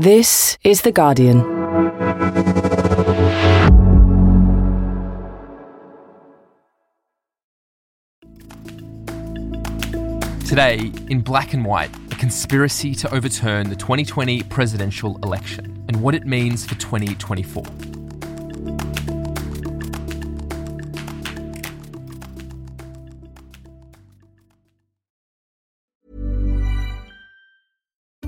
This is The Guardian. Today, in black and white, a conspiracy to overturn the 2020 presidential election and what it means for 2024.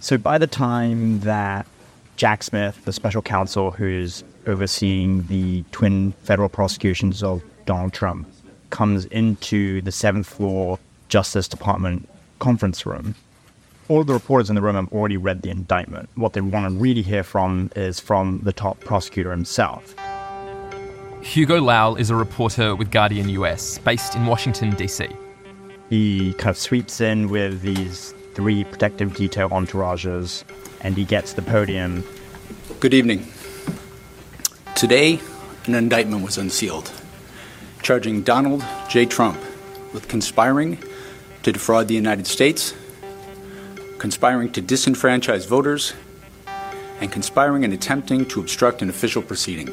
So by the time that Jack Smith, the special counsel who's overseeing the twin federal prosecutions of Donald Trump, comes into the seventh floor Justice Department conference room, all the reporters in the room have already read the indictment. What they want to really hear from is from the top prosecutor himself. Hugo Lowell is a reporter with Guardian US, based in Washington, D.C. He kind of sweeps in with these three protective detail entourages, and he gets the podium. Good evening. Today, an indictment was unsealed, charging Donald J. Trump with conspiring to defraud the United States, conspiring to disenfranchise voters, and conspiring and attempting to obstruct an official proceeding.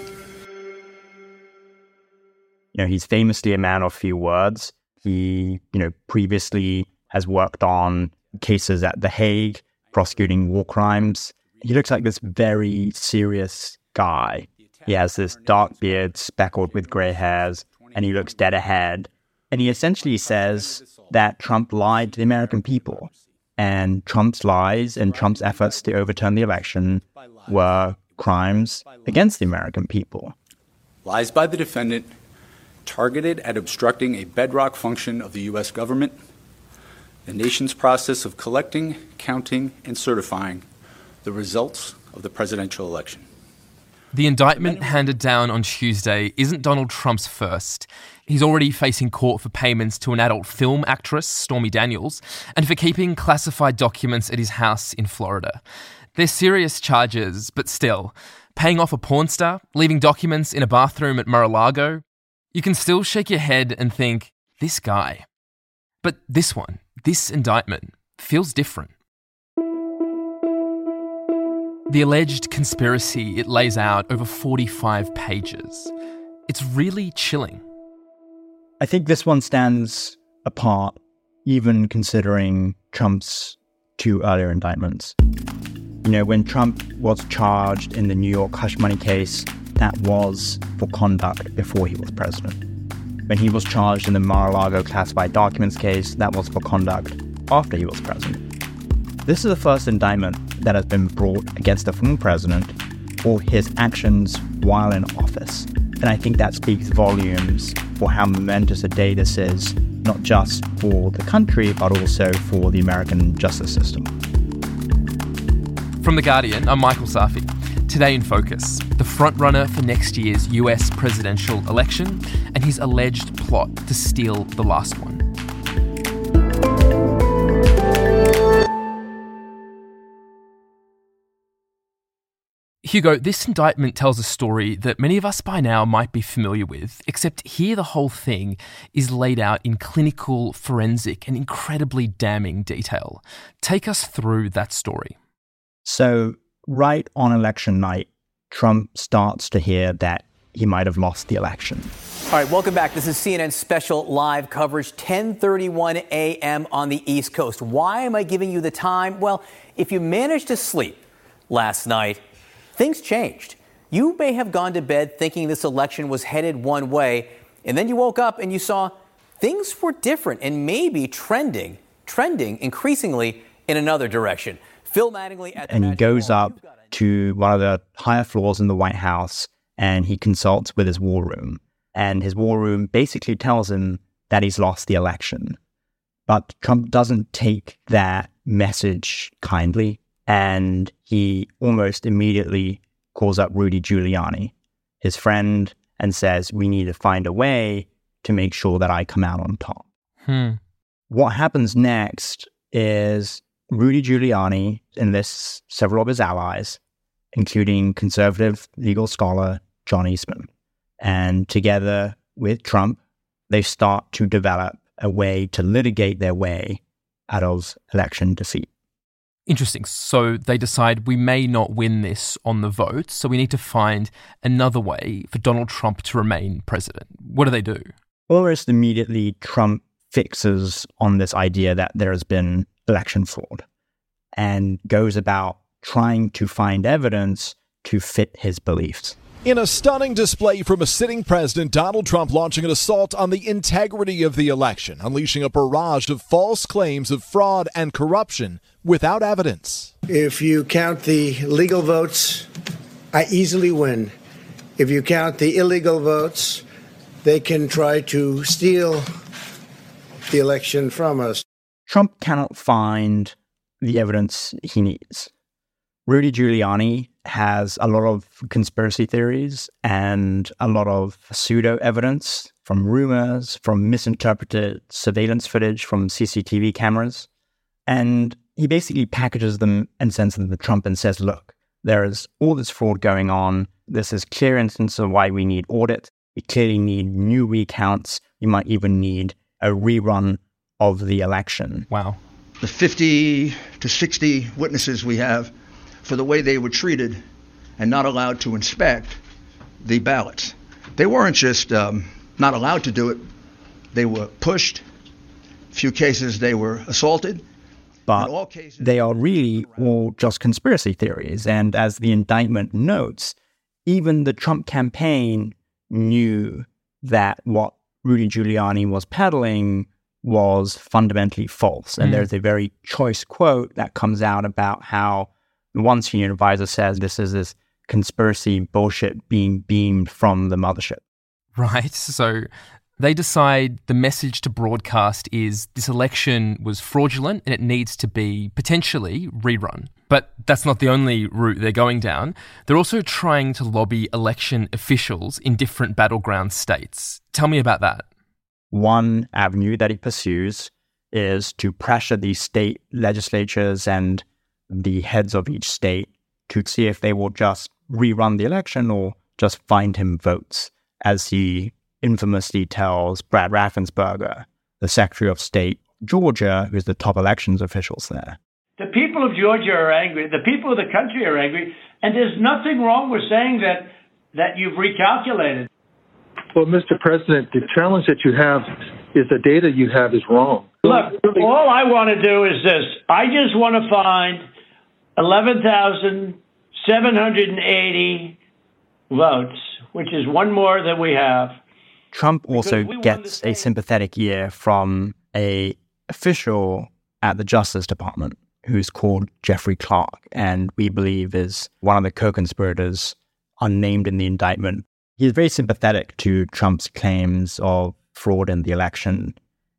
You know, he's famously a man of few words. He, you know, previously has worked on cases at The Hague, prosecuting war crimes. He looks like this very serious guy. He has this dark beard speckled with gray hairs, and he looks dead ahead. And he essentially says that Trump lied to the American people. And Trump's lies and Trump's efforts to overturn the election were crimes against the American people. Lies by the defendant targeted at obstructing a bedrock function of the U.S. government, the nation's process of collecting, counting, and certifying the results of the presidential election. The indictment handed down on Tuesday isn't Donald Trump's first. He's already facing court for payments to an adult film actress, Stormy Daniels, and for keeping classified documents at his house in Florida. They're serious charges, but still, paying off a porn star, leaving documents in a bathroom at Mar a Lago, you can still shake your head and think, this guy. But this one, this indictment, feels different. The alleged conspiracy it lays out over 45 pages. It's really chilling. I think this one stands apart, even considering Trump's two earlier indictments. You know, when Trump was charged in the New York hush money case, that was for conduct before he was president. When he was charged in the Mar a Lago classified documents case, that was for conduct after he was president. This is the first indictment that has been brought against the former president for his actions while in office. And I think that speaks volumes for how momentous a day this is, not just for the country, but also for the American justice system. From The Guardian, I'm Michael Safi. Today in Focus, the frontrunner for next year's US presidential election and his alleged plot to steal the last one. Hugo, this indictment tells a story that many of us by now might be familiar with, except here the whole thing is laid out in clinical, forensic, and incredibly damning detail. Take us through that story. So, right on election night, Trump starts to hear that he might have lost the election. All right, welcome back. This is CNN special live coverage, 10:31 a.m. on the East Coast. Why am I giving you the time? Well, if you managed to sleep last night, things changed. You may have gone to bed thinking this election was headed one way, and then you woke up and you saw things were different and maybe trending, trending increasingly in another direction. Phil Mattingly at the and he goes Ball, up you've got it. to one of the higher floors in the White House and he consults with his war room. and his war room basically tells him that he's lost the election. But Trump doesn't take that message kindly, and he almost immediately calls up Rudy Giuliani, his friend, and says, We need to find a way to make sure that I come out on top. Hmm. What happens next is Rudy Giuliani enlists several of his allies, including conservative legal scholar John Eastman. And together with Trump, they start to develop a way to litigate their way out of election defeat. Interesting. So they decide we may not win this on the vote, so we need to find another way for Donald Trump to remain president. What do they do? Almost immediately, Trump fixes on this idea that there has been election fraud and goes about trying to find evidence to fit his beliefs. In a stunning display from a sitting president, Donald Trump launching an assault on the integrity of the election, unleashing a barrage of false claims of fraud and corruption without evidence. If you count the legal votes, I easily win. If you count the illegal votes, they can try to steal the election from us. Trump cannot find the evidence he needs. Rudy Giuliani has a lot of conspiracy theories and a lot of pseudo evidence from rumors, from misinterpreted surveillance footage from CCTV cameras. And he basically packages them and sends them to Trump and says, look, there is all this fraud going on. This is clear instance of why we need audit. We clearly need new recounts. We might even need a rerun of the election. Wow. The 50 to 60 witnesses we have for the way they were treated and not allowed to inspect the ballots. They weren't just um, not allowed to do it, they were pushed. A few cases they were assaulted. But cases, they are really all just conspiracy theories. And as the indictment notes, even the Trump campaign knew that what Rudy Giuliani was peddling was fundamentally false. And mm. there's a very choice quote that comes out about how one senior advisor says this is this conspiracy bullshit being beamed from the mothership. Right. So they decide the message to broadcast is this election was fraudulent and it needs to be potentially rerun. But that's not the only route they're going down. They're also trying to lobby election officials in different battleground states. Tell me about that. One avenue that he pursues is to pressure the state legislatures and the heads of each state to see if they will just rerun the election or just find him votes, as he infamously tells Brad Raffensperger, the Secretary of State, Georgia, who's the top elections officials there. The people of Georgia are angry. The people of the country are angry, and there's nothing wrong with saying that that you've recalculated. Well, Mr. President, the challenge that you have is the data you have is wrong. Look, all I want to do is this. I just want to find 11,780 votes, which is one more than we have. Trump also gets a sympathetic ear from a official at the Justice Department who's called Jeffrey Clark, and we believe is one of the co-conspirators unnamed in the indictment. He's very sympathetic to Trump's claims of fraud in the election,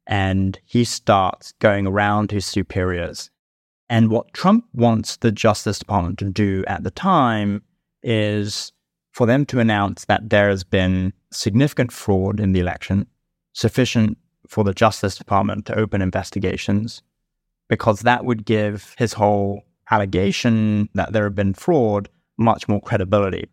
and he starts going around his superiors and what Trump wants the Justice Department to do at the time is for them to announce that there has been significant fraud in the election, sufficient for the Justice Department to open investigations, because that would give his whole allegation that there had been fraud much more credibility.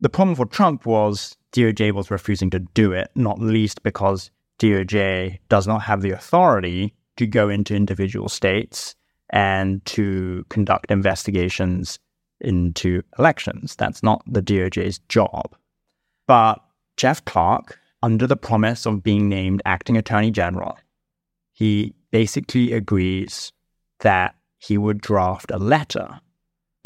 The problem for Trump was DOJ was refusing to do it, not least because DOJ does not have the authority to go into individual states and to conduct investigations into elections. That's not the DOJ's job. But Jeff Clark, under the promise of being named acting attorney general, he basically agrees that he would draft a letter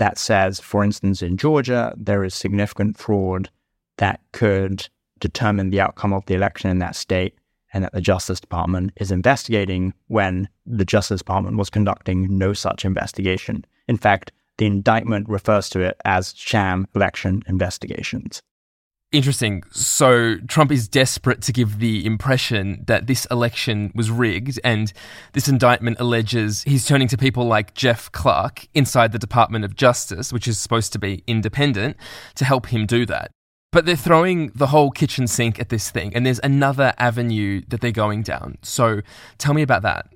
that says, for instance, in Georgia, there is significant fraud that could determine the outcome of the election in that state and that the Justice Department is investigating when the Justice Department was conducting no such investigation. In fact, the indictment refers to it as sham election investigations. Interesting. So Trump is desperate to give the impression that this election was rigged, and this indictment alleges he's turning to people like Jeff Clark inside the Department of Justice, which is supposed to be independent, to help him do that. But they're throwing the whole kitchen sink at this thing, and there's another avenue that they're going down. So tell me about that.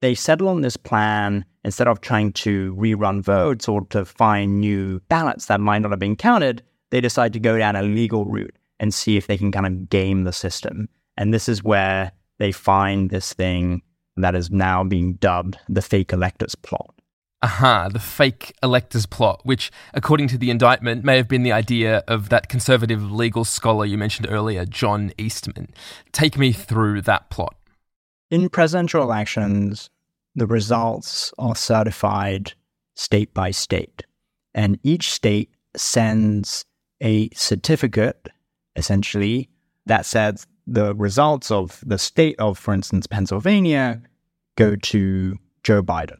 They settle on this plan instead of trying to rerun votes or to find new ballots that might not have been counted they decide to go down a legal route and see if they can kind of game the system. And this is where they find this thing that is now being dubbed the fake electors plot. Aha, the fake electors plot, which, according to the indictment, may have been the idea of that conservative legal scholar you mentioned earlier, John Eastman. Take me through that plot. In presidential elections, the results are certified state by state, and each state sends a certificate, essentially, that says the results of the state of, for instance, Pennsylvania go to Joe Biden.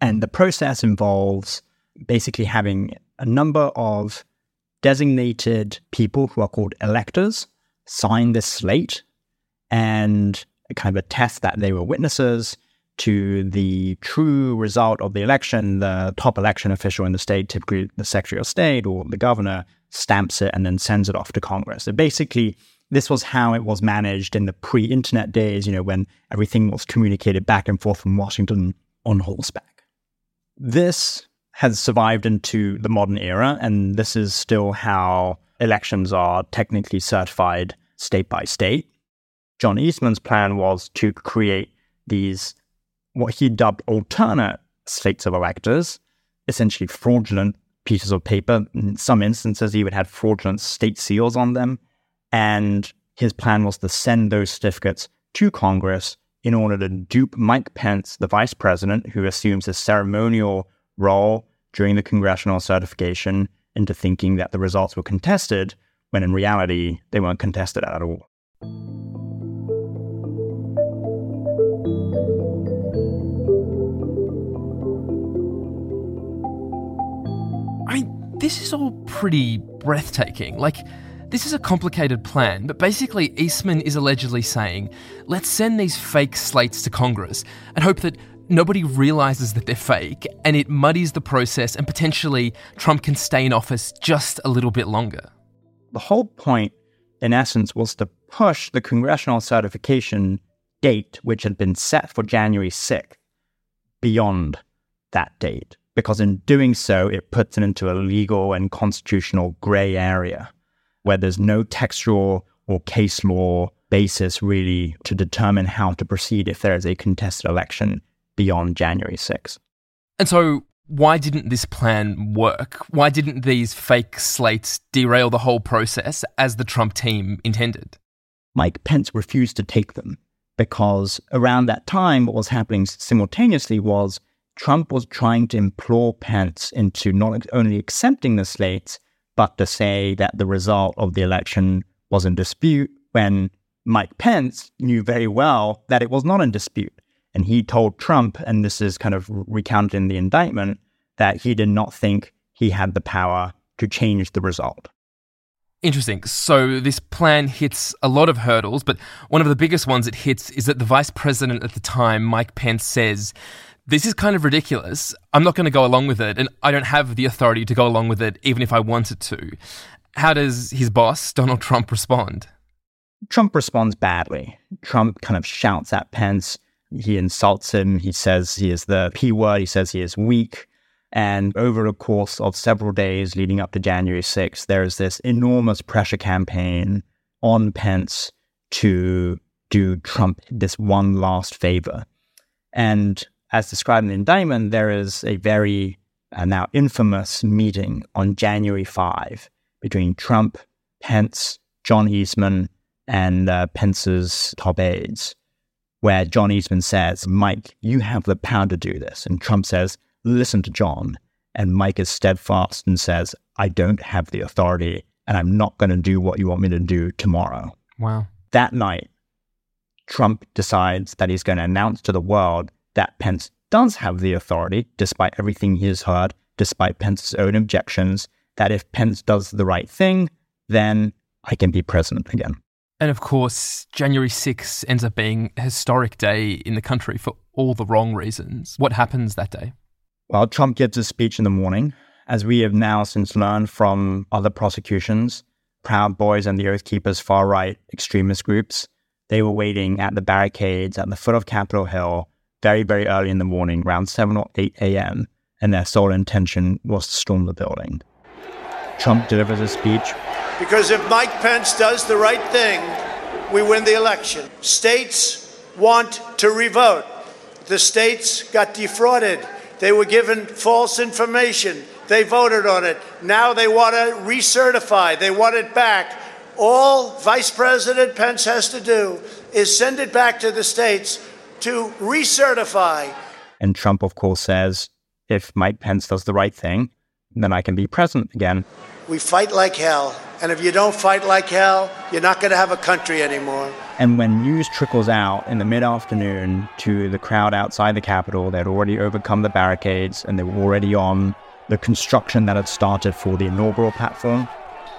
And the process involves basically having a number of designated people who are called electors sign this slate and kind of attest that they were witnesses to the true result of the election. The top election official in the state, typically the Secretary of State or the governor, stamps it, and then sends it off to Congress. So basically, this was how it was managed in the pre internet days, you know, when everything was communicated back and forth from Washington on horseback. This has survived into the modern era, and this is still how elections are technically certified state by state. John Eastman's plan was to create these, what he dubbed alternate slates of electors, essentially fraudulent pieces of paper. In some instances, he would have fraudulent state seals on them. And his plan was to send those certificates to Congress in order to dupe Mike Pence, the vice president, who assumes a ceremonial role during the congressional certification, into thinking that the results were contested, when in reality, they weren't contested at all. This is all pretty breathtaking. Like, this is a complicated plan, but basically, Eastman is allegedly saying, let's send these fake slates to Congress and hope that nobody realizes that they're fake and it muddies the process and potentially Trump can stay in office just a little bit longer. The whole point, in essence, was to push the congressional certification date, which had been set for January 6th, beyond that date because in doing so, it puts it into a legal and constitutional gray area where there's no textual or case law basis really to determine how to proceed if there is a contested election beyond January 6th. And so, why didn't this plan work? Why didn't these fake slates derail the whole process as the Trump team intended? Mike Pence refused to take them because around that time, what was happening simultaneously was Trump was trying to implore Pence into not only accepting the slates, but to say that the result of the election was in dispute when Mike Pence knew very well that it was not in dispute. And he told Trump, and this is kind of recounted in the indictment, that he did not think he had the power to change the result. Interesting. So this plan hits a lot of hurdles, but one of the biggest ones it hits is that the vice president at the time, Mike Pence, says this is kind of ridiculous. I'm not going to go along with it, and I don't have the authority to go along with it, even if I wanted to. How does his boss, Donald Trump, respond? Trump responds badly. Trump kind of shouts at Pence. He insults him. He says he is the P word. He says he is weak. And over the course of several days leading up to January 6th, there is this enormous pressure campaign on Pence to do Trump this one last favor. And as described in the indictment, there is a very uh, now infamous meeting on January 5 between Trump, Pence, John Eastman, and uh, Pence's top aides, where John Eastman says, Mike, you have the power to do this. And Trump says, listen to John. And Mike is steadfast and says, I don't have the authority and I'm not going to do what you want me to do tomorrow. Wow. That night, Trump decides that he's going to announce to the world that Pence does have the authority, despite everything he has heard, despite Pence's own objections, that if Pence does the right thing, then I can be president again. And of course, January 6th ends up being a historic day in the country for all the wrong reasons. What happens that day? Well, Trump gives a speech in the morning. As we have now since learned from other prosecutions, Proud Boys and the Oath Keepers far right extremist groups, they were waiting at the barricades at the foot of Capitol Hill very, very early in the morning, around 7 or 8 a.m., and their sole intention was to storm the building. Trump delivers a speech. Because if Mike Pence does the right thing, we win the election. States want to revote. The states got defrauded. They were given false information. They voted on it. Now they want to recertify. They want it back. All Vice President Pence has to do is send it back to the states to recertify. And Trump, of course, says if Mike Pence does the right thing, then I can be president again. We fight like hell. And if you don't fight like hell, you're not going to have a country anymore. And when news trickles out in the mid afternoon to the crowd outside the Capitol, they'd already overcome the barricades and they were already on the construction that had started for the inaugural platform,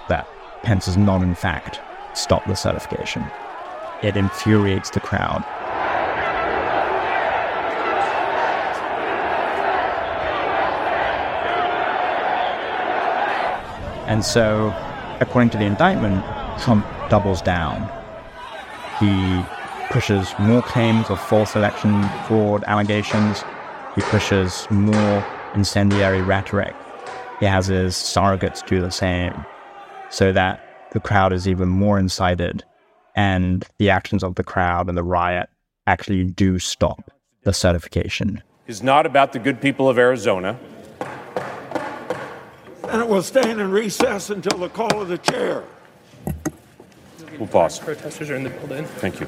that Pence has not, in fact, stopped the certification. It infuriates the crowd. And so, according to the indictment, Trump doubles down. He pushes more claims of false election fraud allegations. He pushes more incendiary rhetoric. He has his surrogates do the same so that the crowd is even more incited and the actions of the crowd and the riot actually do stop the certification. Is not about the good people of Arizona. And it will stand in recess until the call of the chair. We'll pause. Protesters are in the building. Thank you.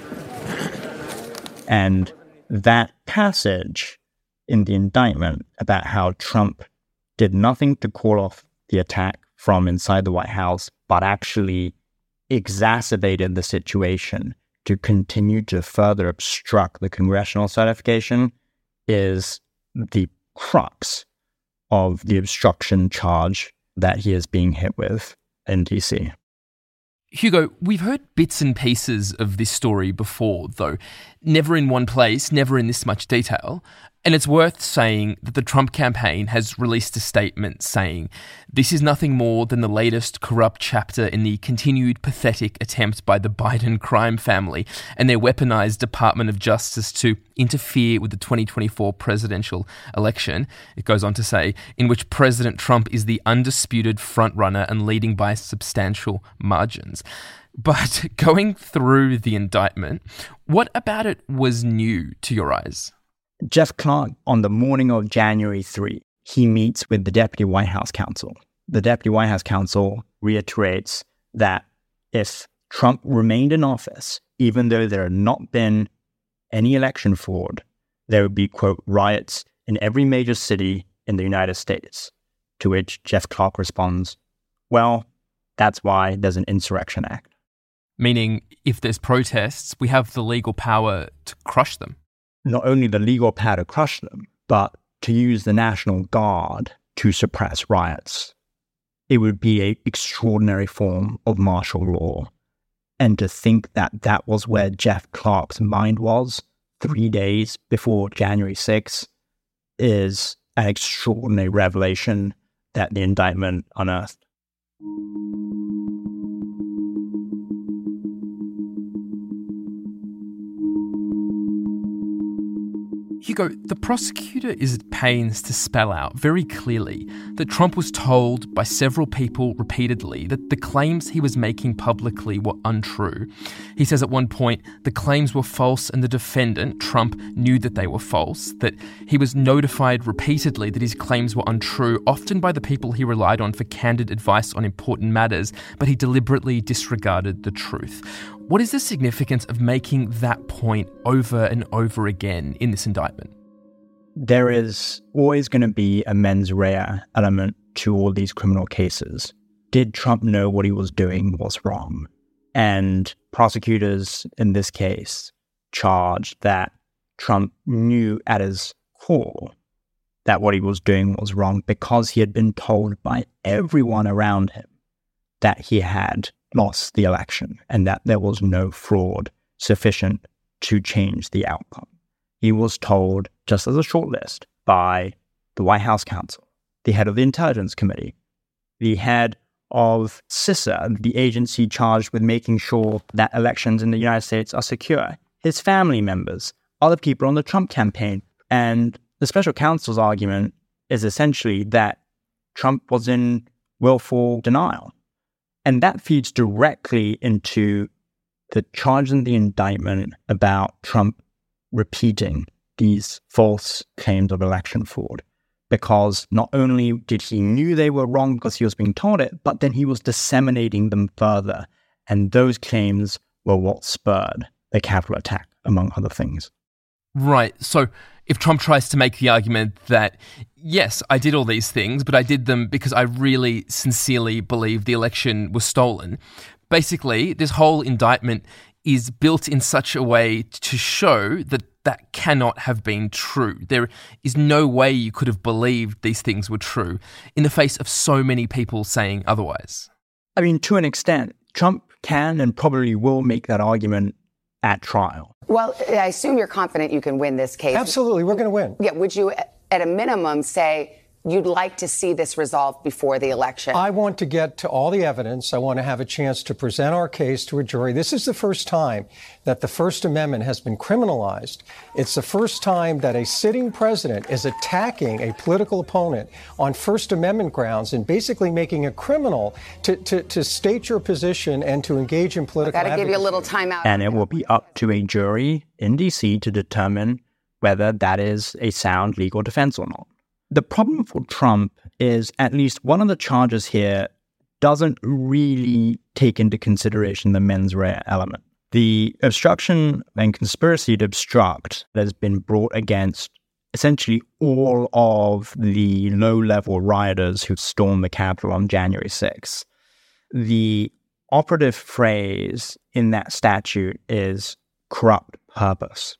And that passage in the indictment about how Trump did nothing to call off the attack from inside the White House, but actually exacerbated the situation to continue to further obstruct the congressional certification is the crux of the obstruction charge that he is being hit with in DC. Hugo, we've heard bits and pieces of this story before, though never in one place, never in this much detail. And it's worth saying that the Trump campaign has released a statement saying this is nothing more than the latest corrupt chapter in the continued pathetic attempt by the Biden crime family and their weaponized Department of Justice to interfere with the 2024 presidential election. It goes on to say, in which President Trump is the undisputed frontrunner and leading by substantial margins. But going through the indictment, what about it was new to your eyes? Jeff Clark, on the morning of January 3, he meets with the Deputy White House counsel. The Deputy White House counsel reiterates that if Trump remained in office, even though there had not been any election fraud, there would be, quote, riots in every major city in the United States. To which Jeff Clark responds, well, that's why there's an Insurrection Act. Meaning, if there's protests, we have the legal power to crush them not only the legal power to crush them, but to use the National Guard to suppress riots. It would be an extraordinary form of martial law. And to think that that was where Jeff Clark's mind was three days before January 6th is an extraordinary revelation that the indictment unearthed. Hugo, the prosecutor is at pains to spell out very clearly that Trump was told by several people repeatedly that the claims he was making publicly were untrue. He says at one point the claims were false and the defendant, Trump, knew that they were false, that he was notified repeatedly that his claims were untrue, often by the people he relied on for candid advice on important matters, but he deliberately disregarded the truth. What is the significance of making that point over and over again in this indictment? There is always going to be a mens rea element to all these criminal cases. Did Trump know what he was doing was wrong? And prosecutors in this case charged that Trump knew at his core that what he was doing was wrong because he had been told by everyone around him that he had lost the election and that there was no fraud sufficient to change the outcome. He was told, just as a short list, by the White House counsel, the head of the Intelligence Committee, the head of CISA, the agency charged with making sure that elections in the United States are secure, his family members, other people on the Trump campaign. And the special counsel's argument is essentially that Trump was in willful denial. And that feeds directly into the charge in the indictment about Trump repeating these false claims of election fraud because not only did he knew they were wrong because he was being told it, but then he was disseminating them further. And those claims were what spurred the Capitol attack, among other things. Right. So if Trump tries to make the argument that, yes, I did all these things, but I did them because I really sincerely believe the election was stolen, basically, this whole indictment is built in such a way to show that that cannot have been true. There is no way you could have believed these things were true in the face of so many people saying otherwise. I mean, to an extent, Trump can and probably will make that argument at trial. Well, I assume you're confident you can win this case. Absolutely, we're going to win. Yeah, would you, at a minimum, say you'd like to see this resolved before the election? I want to get to all the evidence. I want to have a chance to present our case to a jury. This is the first time that the First Amendment has been criminalized. It's the first time that a sitting president is attacking a political opponent on First Amendment grounds and basically making a criminal to, to, to state your position and to engage in political Got to give you a little time out. And it will be up to a jury in D.C. to determine whether that is a sound legal defense or not. The problem for Trump is at least one of the charges here doesn't really take into consideration the mens rea element. The obstruction and conspiracy to obstruct that has been brought against essentially all of the low level rioters who stormed the Capitol on January 6th. The operative phrase in that statute is corrupt purpose.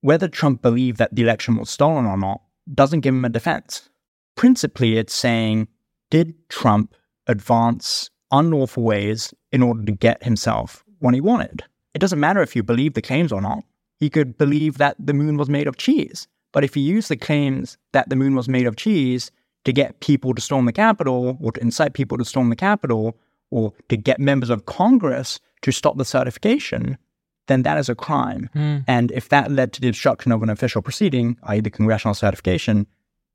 Whether Trump believed that the election was stolen or not doesn't give him a defense. Principally, it's saying, did Trump advance unlawful ways in order to get himself what he wanted? It doesn't matter if you believe the claims or not. He could believe that the moon was made of cheese. But if he used the claims that the moon was made of cheese to get people to storm the Capitol or to incite people to storm the Capitol or to get members of Congress to stop the certification, then that is a crime. Mm. And if that led to the obstruction of an official proceeding, i.e., the congressional certification,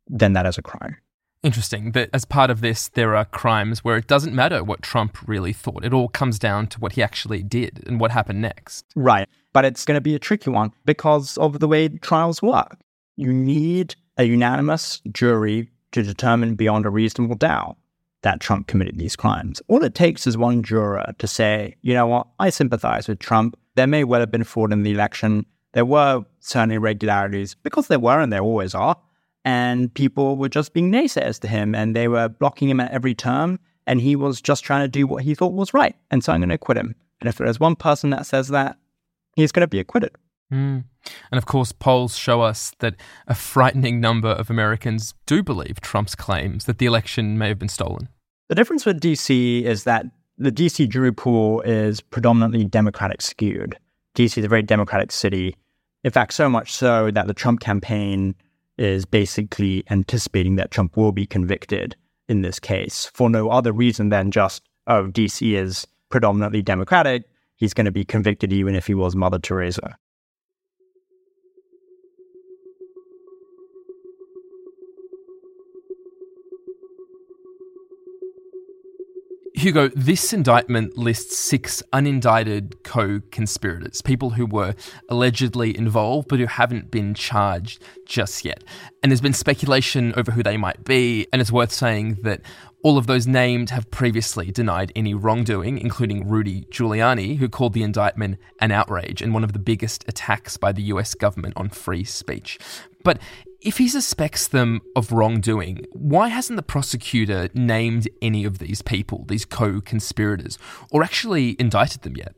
then that is a crime. Interesting that as part of this, there are crimes where it doesn't matter what Trump really thought. It all comes down to what he actually did and what happened next. Right. But it's going to be a tricky one because of the way trials work. You need a unanimous jury to determine beyond a reasonable doubt that Trump committed these crimes. All it takes is one juror to say, you know what, I sympathize with Trump. There may well have been fraud in the election. There were certain irregularities because there were and there always are. And people were just being naysayers to him and they were blocking him at every term. And he was just trying to do what he thought was right. And so I'm going to acquit him. And if there's one person that says that, he's going to be acquitted. Mm. And of course, polls show us that a frightening number of Americans do believe Trump's claims that the election may have been stolen. The difference with DC is that the DC jury pool is predominantly Democratic skewed. DC is a very Democratic city. In fact, so much so that the Trump campaign is basically anticipating that Trump will be convicted in this case for no other reason than just, oh, DC is predominantly Democratic. He's going to be convicted even if he was Mother Teresa. Hugo, this indictment lists six unindicted co conspirators, people who were allegedly involved but who haven't been charged just yet. And there's been speculation over who they might be, and it's worth saying that all of those named have previously denied any wrongdoing, including Rudy Giuliani, who called the indictment an outrage and one of the biggest attacks by the US government on free speech. But if he suspects them of wrongdoing, why hasn't the prosecutor named any of these people, these co conspirators, or actually indicted them yet?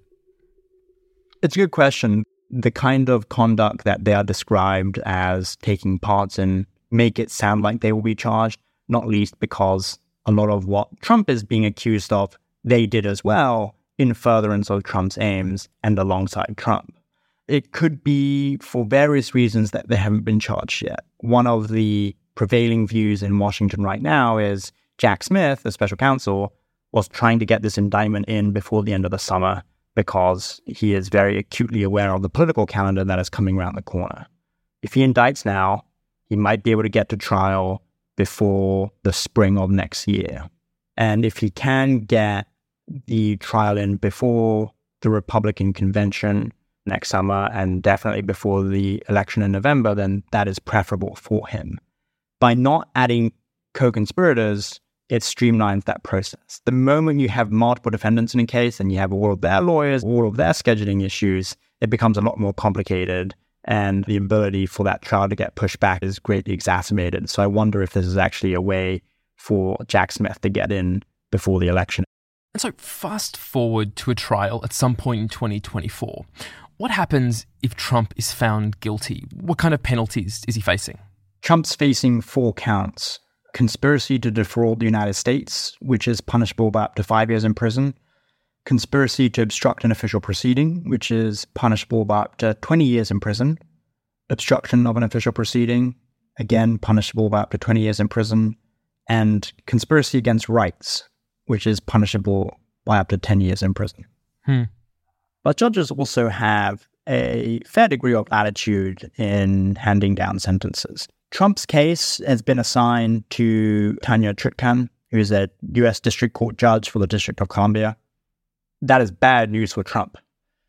It's a good question. The kind of conduct that they are described as taking parts in make it sound like they will be charged, not least because a lot of what Trump is being accused of they did as well in furtherance of Trump's aims and alongside Trump. It could be for various reasons that they haven't been charged yet. One of the prevailing views in Washington right now is Jack Smith, the special counsel, was trying to get this indictment in before the end of the summer because he is very acutely aware of the political calendar that is coming around the corner. If he indicts now, he might be able to get to trial before the spring of next year. And if he can get the trial in before the Republican convention next summer and definitely before the election in November, then that is preferable for him. By not adding co conspirators, it streamlines that process. The moment you have multiple defendants in a case and you have all of their lawyers, all of their scheduling issues, it becomes a lot more complicated. And the ability for that trial to get pushed back is greatly exacerbated. So I wonder if this is actually a way for Jack Smith to get in before the election. And so, fast forward to a trial at some point in 2024. What happens if Trump is found guilty? What kind of penalties is he facing? Trump's facing four counts conspiracy to defraud the United States, which is punishable by up to five years in prison, conspiracy to obstruct an official proceeding, which is punishable by up to 20 years in prison, obstruction of an official proceeding, again punishable by up to 20 years in prison, and conspiracy against rights, which is punishable by up to 10 years in prison. Hmm. But judges also have a fair degree of latitude in handing down sentences. Trump's case has been assigned to Tanya Chutkan, who is a U.S. District Court judge for the District of Columbia. That is bad news for Trump.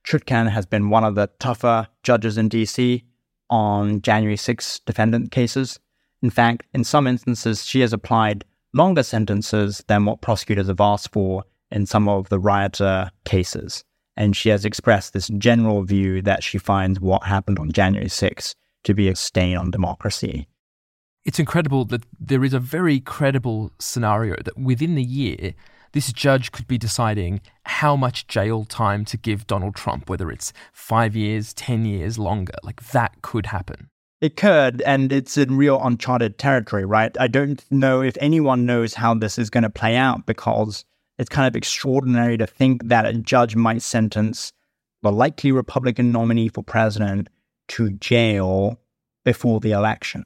Chutkan has been one of the tougher judges in D.C. on January 6 defendant cases. In fact, in some instances, she has applied longer sentences than what prosecutors have asked for in some of the rioter cases. And she has expressed this general view that she finds what happened on January 6 to be a stain on democracy it's incredible that there is a very credible scenario that within the year, this judge could be deciding how much jail time to give Donald Trump, whether it's five years, 10 years, longer. Like that could happen. It could, and it's in real uncharted territory, right? I don't know if anyone knows how this is going to play out because it's kind of extraordinary to think that a judge might sentence the likely Republican nominee for president to jail before the election.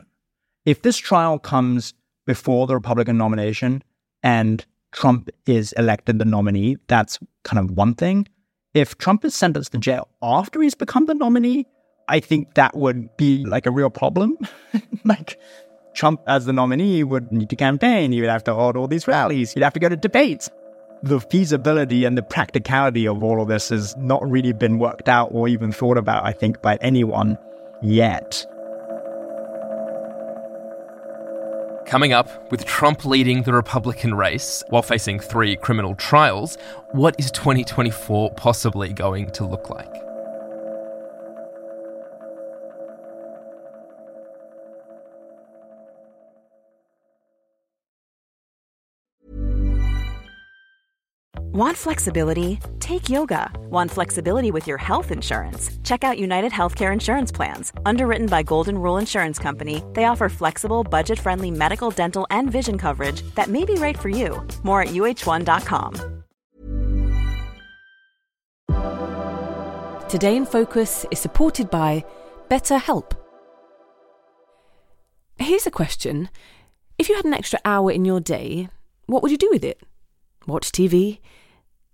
If this trial comes before the Republican nomination and Trump is elected the nominee, that's kind of one thing. If Trump is sentenced to jail after he's become the nominee, I think that would be like a real problem. like Trump as the nominee would need to campaign, he would have to hold all these rallies, he'd have to go to debates. The feasibility and the practicality of all of this has not really been worked out or even thought about, I think, by anyone yet. Coming up, with Trump leading the Republican race while facing three criminal trials, what is 2024 possibly going to look like? Want flexibility? Take yoga. Want flexibility with your health insurance? Check out United Healthcare Insurance Plans. Underwritten by Golden Rule Insurance Company, they offer flexible, budget friendly medical, dental, and vision coverage that may be right for you. More at uh1.com. Today in Focus is supported by BetterHelp. Here's a question If you had an extra hour in your day, what would you do with it? Watch TV?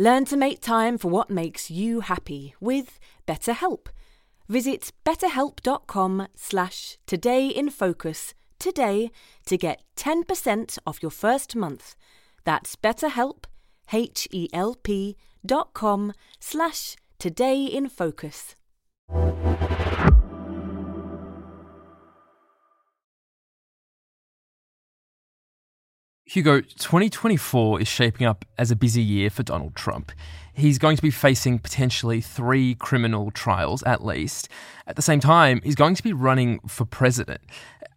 Learn to make time for what makes you happy with BetterHelp. Visit betterhelp.com slash todayinfocus today to get 10% off your first month. That's betterhelp, H-E-L-P dot com slash todayinfocus. Hugo, 2024 is shaping up as a busy year for Donald Trump. He's going to be facing potentially three criminal trials at least. At the same time, he's going to be running for president.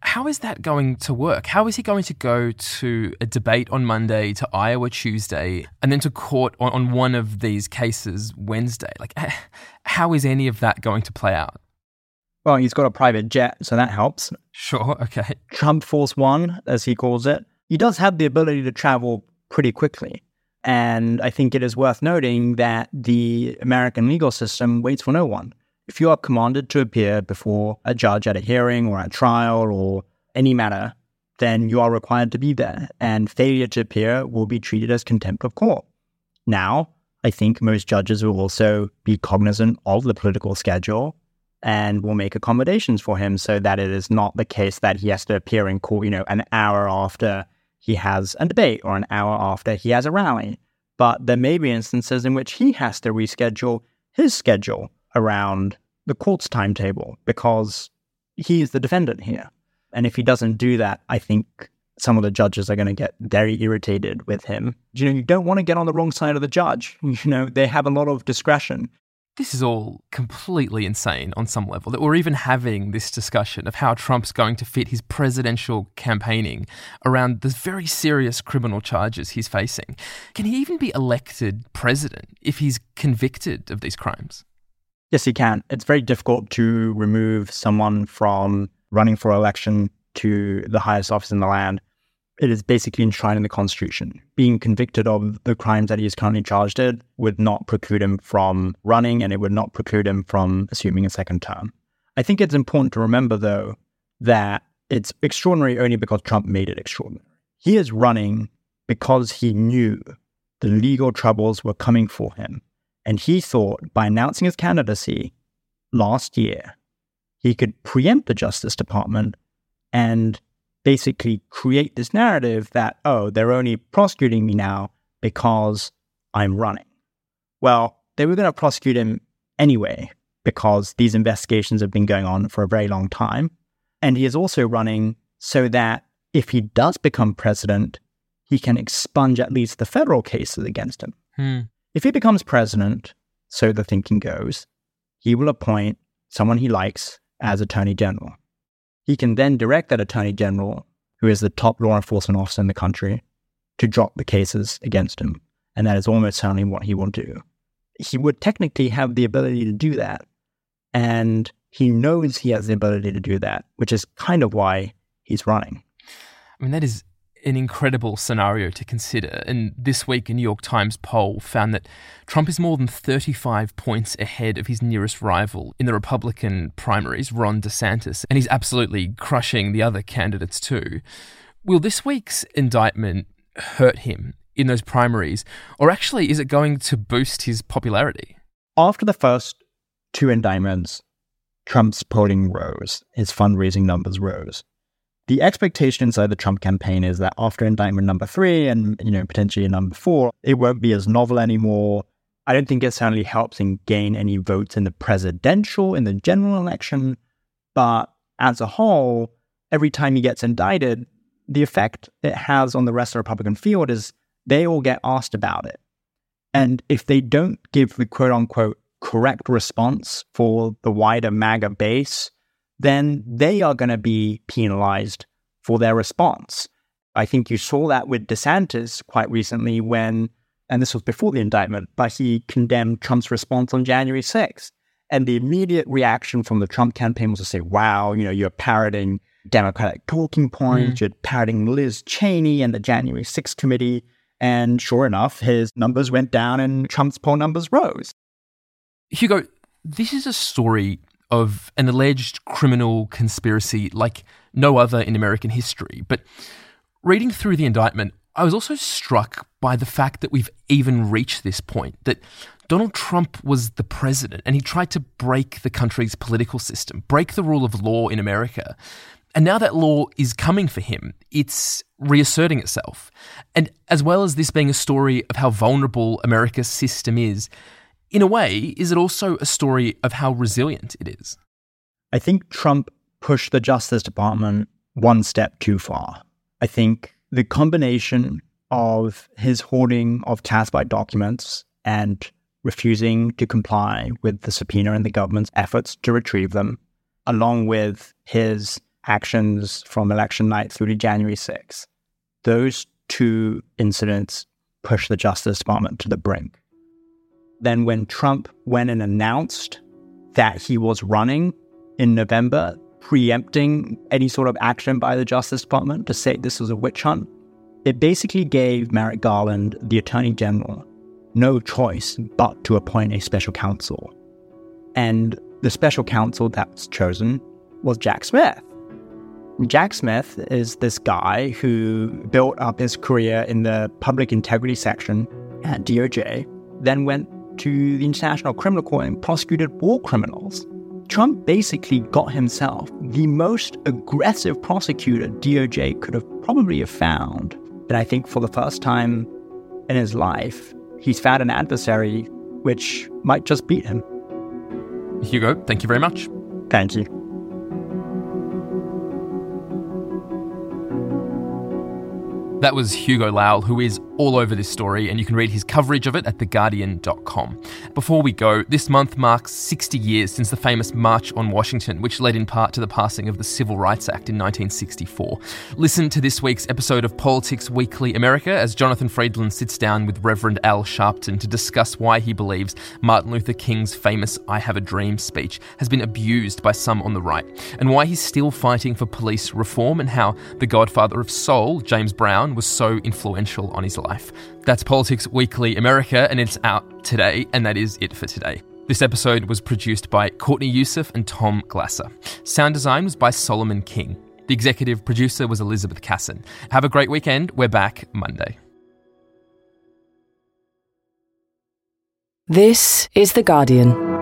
How is that going to work? How is he going to go to a debate on Monday, to Iowa Tuesday, and then to court on, on one of these cases Wednesday? Like, how is any of that going to play out? Well, he's got a private jet, so that helps. Sure, okay. Trump Force One, as he calls it. He does have the ability to travel pretty quickly. And I think it is worth noting that the American legal system waits for no one. If you are commanded to appear before a judge at a hearing or at trial or any matter, then you are required to be there, and failure to appear will be treated as contempt of court. Now, I think most judges will also be cognizant of the political schedule and will make accommodations for him so that it is not the case that he has to appear in court, you know, an hour after he has a debate or an hour after he has a rally. But there may be instances in which he has to reschedule his schedule around the court's timetable because he is the defendant here. And if he doesn't do that, I think some of the judges are going to get very irritated with him. You know, you don't want to get on the wrong side of the judge. You know, they have a lot of discretion. This is all completely insane on some level that we're even having this discussion of how Trump's going to fit his presidential campaigning around the very serious criminal charges he's facing. Can he even be elected president if he's convicted of these crimes? Yes, he can. It's very difficult to remove someone from running for election to the highest office in the land it is basically enshrined in the Constitution. Being convicted of the crimes that he is currently charged in would not preclude him from running and it would not preclude him from assuming a second term. I think it's important to remember, though, that it's extraordinary only because Trump made it extraordinary. He is running because he knew the legal troubles were coming for him. And he thought by announcing his candidacy last year, he could preempt the Justice Department and basically create this narrative that, oh, they're only prosecuting me now because I'm running. Well, they were going to prosecute him anyway because these investigations have been going on for a very long time. And he is also running so that if he does become president, he can expunge at least the federal cases against him. Hmm. If he becomes president, so the thinking goes, he will appoint someone he likes as attorney general. He can then direct that attorney general, who is the top law enforcement officer in the country, to drop the cases against him. And that is almost certainly what he will do. He would technically have the ability to do that. And he knows he has the ability to do that, which is kind of why he's running. I mean, that is an incredible scenario to consider. And this week, a New York Times poll found that Trump is more than 35 points ahead of his nearest rival in the Republican primaries, Ron DeSantis, and he's absolutely crushing the other candidates too. Will this week's indictment hurt him in those primaries, or actually is it going to boost his popularity? After the first two indictments, Trump's polling rose, his fundraising numbers rose the expectation inside the Trump campaign is that after indictment number three and you know potentially number four, it won't be as novel anymore. I don't think it certainly helps in gain any votes in the presidential, in the general election. But as a whole, every time he gets indicted, the effect it has on the rest of the Republican field is they all get asked about it. And if they don't give the quote unquote correct response for the wider MAGA base, then they are going to be penalized for their response. I think you saw that with DeSantis quite recently when, and this was before the indictment, but he condemned Trump's response on January 6th. And the immediate reaction from the Trump campaign was to say, wow, you know, you're parroting Democratic talking points, mm. you're parroting Liz Cheney and the January 6th committee. And sure enough, his numbers went down and Trump's poll numbers rose. Hugo, this is a story of an alleged criminal conspiracy like no other in American history. But reading through the indictment, I was also struck by the fact that we've even reached this point that Donald Trump was the president and he tried to break the country's political system, break the rule of law in America. And now that law is coming for him, it's reasserting itself. And as well as this being a story of how vulnerable America's system is, in a way, is it also a story of how resilient it is? I think Trump pushed the Justice Department one step too far. I think the combination of his hoarding of classified documents and refusing to comply with the subpoena and the government's efforts to retrieve them, along with his actions from election night through to January 6th, those two incidents pushed the Justice Department to the brink. Then, when Trump went and announced that he was running in November, preempting any sort of action by the Justice Department to say this was a witch hunt, it basically gave Merrick Garland, the Attorney General, no choice but to appoint a special counsel. And the special counsel that was chosen was Jack Smith. Jack Smith is this guy who built up his career in the public integrity section at DOJ, then went to the International Criminal Court and prosecuted war criminals. Trump basically got himself the most aggressive prosecutor DOJ could have probably have found. And I think for the first time in his life, he's found an adversary which might just beat him. Hugo, thank you very much. Thank you. That was Hugo Lowell, who is all over this story, and you can read his coverage of it at theguardian.com. Before we go, this month marks 60 years since the famous March on Washington, which led in part to the passing of the Civil Rights Act in 1964. Listen to this week's episode of Politics Weekly America as Jonathan Freedland sits down with Reverend Al Sharpton to discuss why he believes Martin Luther King's famous I Have a Dream speech has been abused by some on the right, and why he's still fighting for police reform, and how the godfather of soul, James Brown, was so influential on his life. That's Politics Weekly America, and it's out today, and that is it for today. This episode was produced by Courtney Yusuf and Tom Glasser. Sound design was by Solomon King. The executive producer was Elizabeth Casson. Have a great weekend. We're back Monday. This is The Guardian.